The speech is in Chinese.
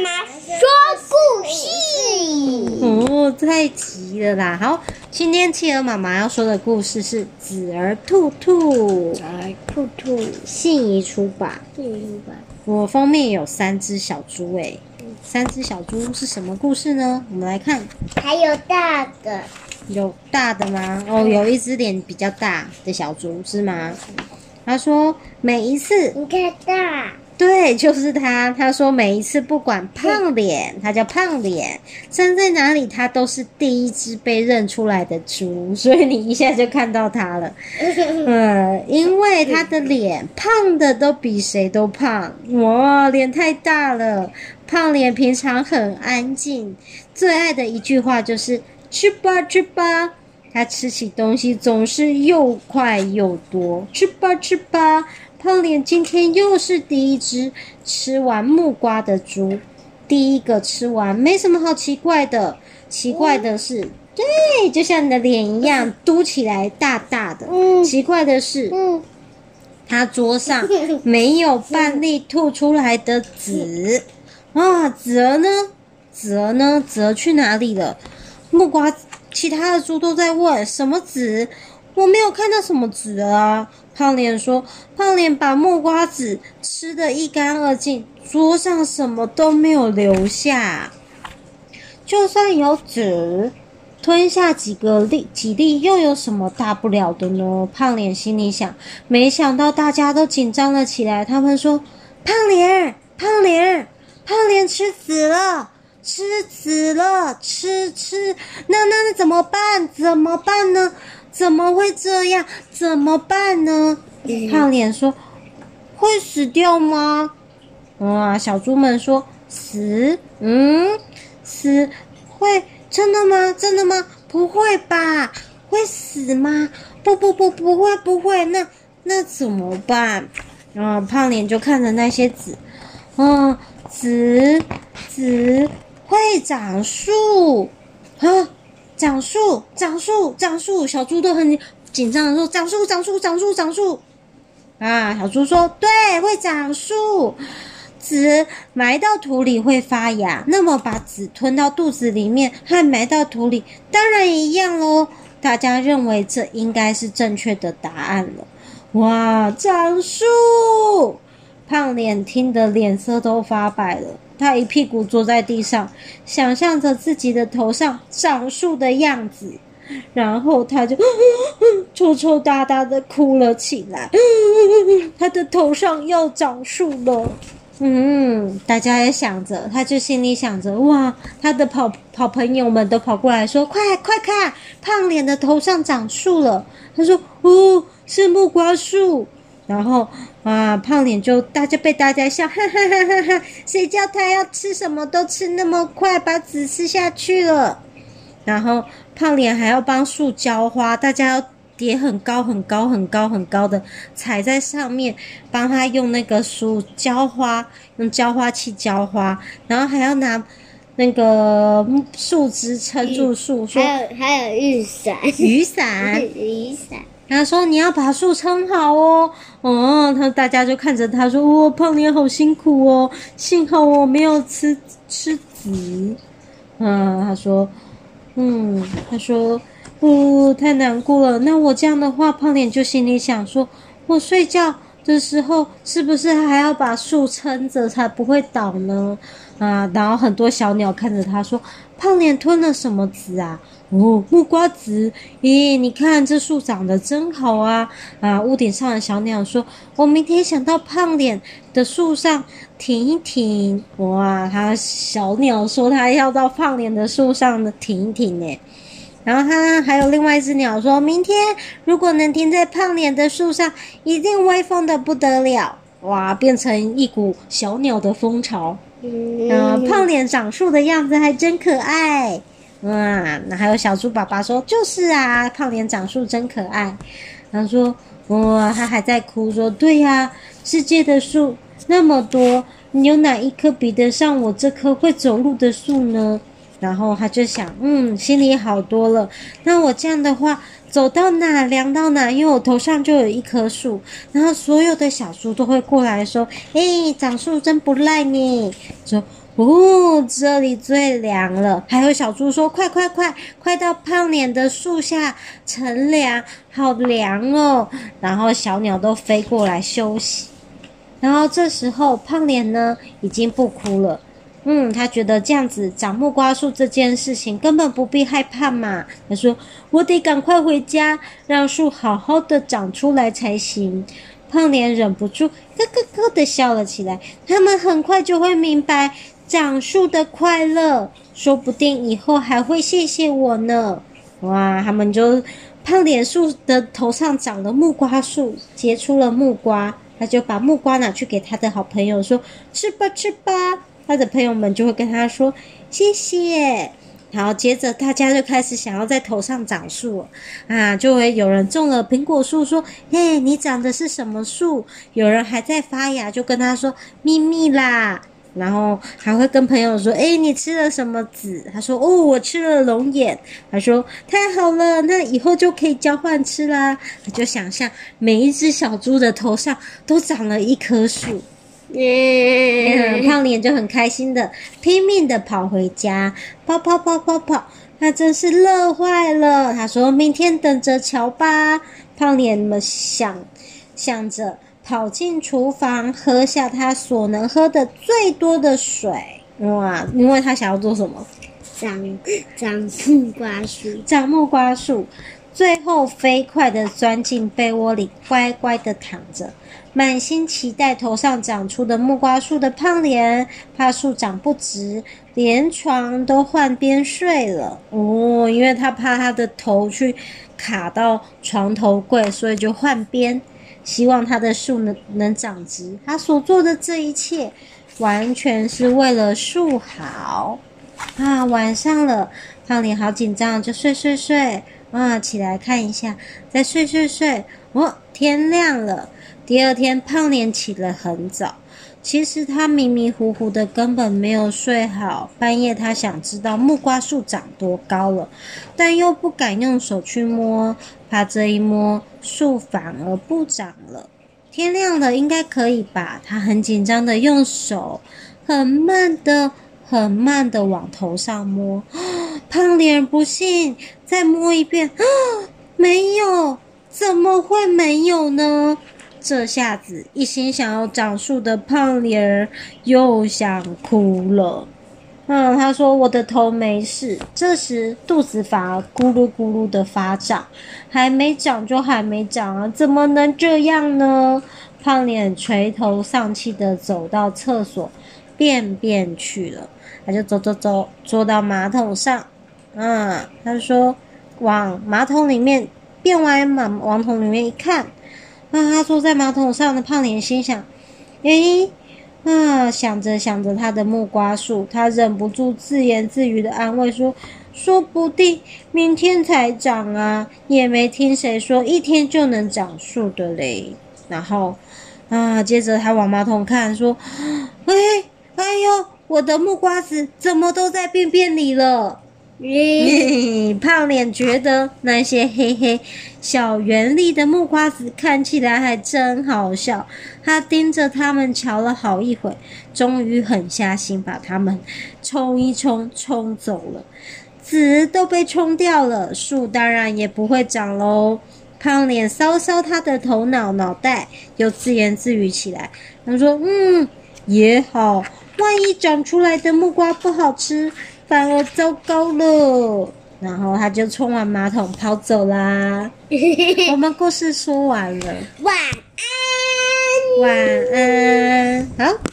妈妈说故事。哦，太急了啦！好，今天企鹅妈妈要说的故事是《子儿兔兔》。子儿兔兔，信谊出版。信谊出版。我封面有三只小猪诶，三只小猪是什么故事呢？我们来看。还有大的。有大的吗？哦，有一只脸比较大的小猪是吗？他说每一次你看大。对，就是他。他说每一次不管胖脸，他叫胖脸，站在哪里，他都是第一只被认出来的猪，所以你一下就看到他了。嗯，因为他的脸胖的都比谁都胖，哇，脸太大了。胖脸平常很安静，最爱的一句话就是吃吧吃吧。他吃起东西总是又快又多，吃吧吃吧。胖脸今天又是第一只吃完木瓜的猪，第一个吃完，没什么好奇怪的。奇怪的是，对，就像你的脸一样嘟起来大大的。奇怪的是，他桌上 没有半粒吐出来的籽。啊，籽儿呢？籽儿呢？籽儿去哪里了？木瓜，其他的猪都在问什么籽？我没有看到什么籽啊。胖脸说：“胖脸把木瓜籽吃得一干二净，桌上什么都没有留下。就算有籽，吞下几个粒几粒，又有什么大不了的呢？”胖脸心里想。没想到大家都紧张了起来。他们说：“胖脸，胖脸，胖脸吃籽了，吃籽了，吃吃，那那那怎么办？怎么办呢？”怎么会这样？怎么办呢？胖脸说：“会死掉吗？”哇！小猪们说：“死？嗯，死会？真的吗？真的吗？不会吧？会死吗？不不不，不会不会。那那怎么办？”啊！胖脸就看着那些籽，嗯，籽籽会长树啊。长树，长树，长树！小猪都很紧张的说：“长树，长树，长树，长树！”啊，小猪说：“对，会长树。籽埋到土里会发芽，那么把籽吞到肚子里面和埋到土里当然一样喽。”大家认为这应该是正确的答案了。哇，长树！胖脸听得脸色都发白了。他一屁股坐在地上，想象着自己的头上长树的样子，然后他就抽抽搭搭的哭了起来。他的头上要长树了，嗯，大家也想着，他就心里想着，哇，他的跑跑朋友们都跑过来说，快快看，胖脸的头上长树了。他说，哦，是木瓜树。然后啊，胖脸就大家被大家笑，哈哈哈哈哈！谁叫他要吃什么都吃那么快，把籽吃下去了。然后胖脸还要帮树浇花，大家要叠很高很高很高很高的踩在上面，帮他用那个树浇花，用浇花器浇花，然后还要拿那个树枝撑住树，说还有还有雨伞，雨伞，雨伞。他说：“你要把树撑好哦。”哦，他大家就看着他说：“哦，胖脸好辛苦哦，幸好我没有吃吃籽。”嗯，他说：“嗯，他说，哦，太难过了。那我这样的话，胖脸就心里想说：我睡觉的时候是不是还要把树撑着才不会倒呢？”啊，然后很多小鸟看着他说：“胖脸吞了什么籽啊？”哦，木瓜籽！咦，你看这树长得真好啊！啊，屋顶上的小鸟说：“我明天想到胖脸的树上停一停。”哇，它小鸟说它要到胖脸的树上的停一停呢。然后它还有另外一只鸟说：“明天如果能停在胖脸的树上，一定威风的不得了！”哇，变成一股小鸟的风潮。嗯，胖脸长树的样子还真可爱。哇，那还有小猪爸爸说，就是啊，胖脸长树真可爱。他说，哇，他还在哭说，对呀，世界的树那么多，你有哪一棵比得上我这棵会走路的树呢？然后他就想，嗯，心里好多了。那我这样的话，走到哪凉到哪，因为我头上就有一棵树，然后所有的小猪都会过来说：“诶，长树真不赖呢。”说。哦，这里最凉了。还有小猪说：“快快快，快到胖脸的树下乘凉，好凉哦。”然后小鸟都飞过来休息。然后这时候胖脸呢已经不哭了。嗯，他觉得这样子长木瓜树这件事情根本不必害怕嘛。他说：“我得赶快回家，让树好好的长出来才行。”胖脸忍不住咯咯咯的笑了起来。他们很快就会明白。长树的快乐，说不定以后还会谢谢我呢。哇，他们就胖脸树的头上长了木瓜树，结出了木瓜，他就把木瓜拿去给他的好朋友说：“吃吧，吃吧。”他的朋友们就会跟他说：“谢谢。”然后接着大家就开始想要在头上长树啊，就会有人种了苹果树，说：“嘿，你长的是什么树？”有人还在发芽，就跟他说：“秘密啦。”然后还会跟朋友说：“诶，你吃了什么籽？”他说：“哦，我吃了龙眼。”他说：“太好了，那以后就可以交换吃啦。”他就想象每一只小猪的头上都长了一棵树，嗯，胖脸就很开心的拼命的跑回家，跑跑跑跑跑，他真是乐坏了。他说：“明天等着瞧吧。”胖脸们想想着。跑进厨房，喝下他所能喝的最多的水。哇！因为他想要做什么？长长木瓜树，长木瓜树。最后飞快地钻进被窝里，乖乖地躺着，满心期待头上长出的木瓜树的胖脸。怕树长不直，连床都换边睡了。哦，因为他怕他的头去卡到床头柜，所以就换边。希望他的树能能长直，他所做的这一切，完全是为了树好。啊，晚上了，胖脸好紧张，就睡睡睡。啊，起来看一下，再睡睡睡。哦，天亮了。第二天，胖脸起了很早。其实他迷迷糊糊的，根本没有睡好。半夜，他想知道木瓜树长多高了，但又不敢用手去摸，怕这一摸树反而不长了。天亮了，应该可以吧？他很紧张的用手，很慢的、很慢的往头上摸。胖脸不信，再摸一遍，啊，没有，怎么会没有呢？这下子，一心想要长树的胖脸儿又想哭了。嗯，他说：“我的头没事。”这时肚子反而咕噜咕噜的发胀，还没长就还没长啊，怎么能这样呢？胖脸垂头丧气的走到厕所便便去了。他就走走走，坐到马桶上。嗯，他说：“往马桶里面变完马往桶里面一看。”啊，他坐在马桶上的胖脸心想：“诶，啊，想着想着他的木瓜树，他忍不住自言自语的安慰说：说不定明天才长啊，也没听谁说一天就能长树的嘞。”然后，啊，接着他往马桶看，说：“哎，哎呦，我的木瓜子怎么都在便便里了？”咦，胖脸觉得那些黑黑小圆粒的木瓜子看起来还真好笑。他盯着它们瞧了好一会，终于狠下心把它们冲一冲，冲走了。籽都被冲掉了，树当然也不会长喽。胖脸搔搔他的头脑脑袋，又自言自语起来。他说：“嗯，也好，万一长出来的木瓜不好吃。”反而糟糕了，然后他就冲完马桶跑走啦。我们故事说完了，晚安，晚安，好。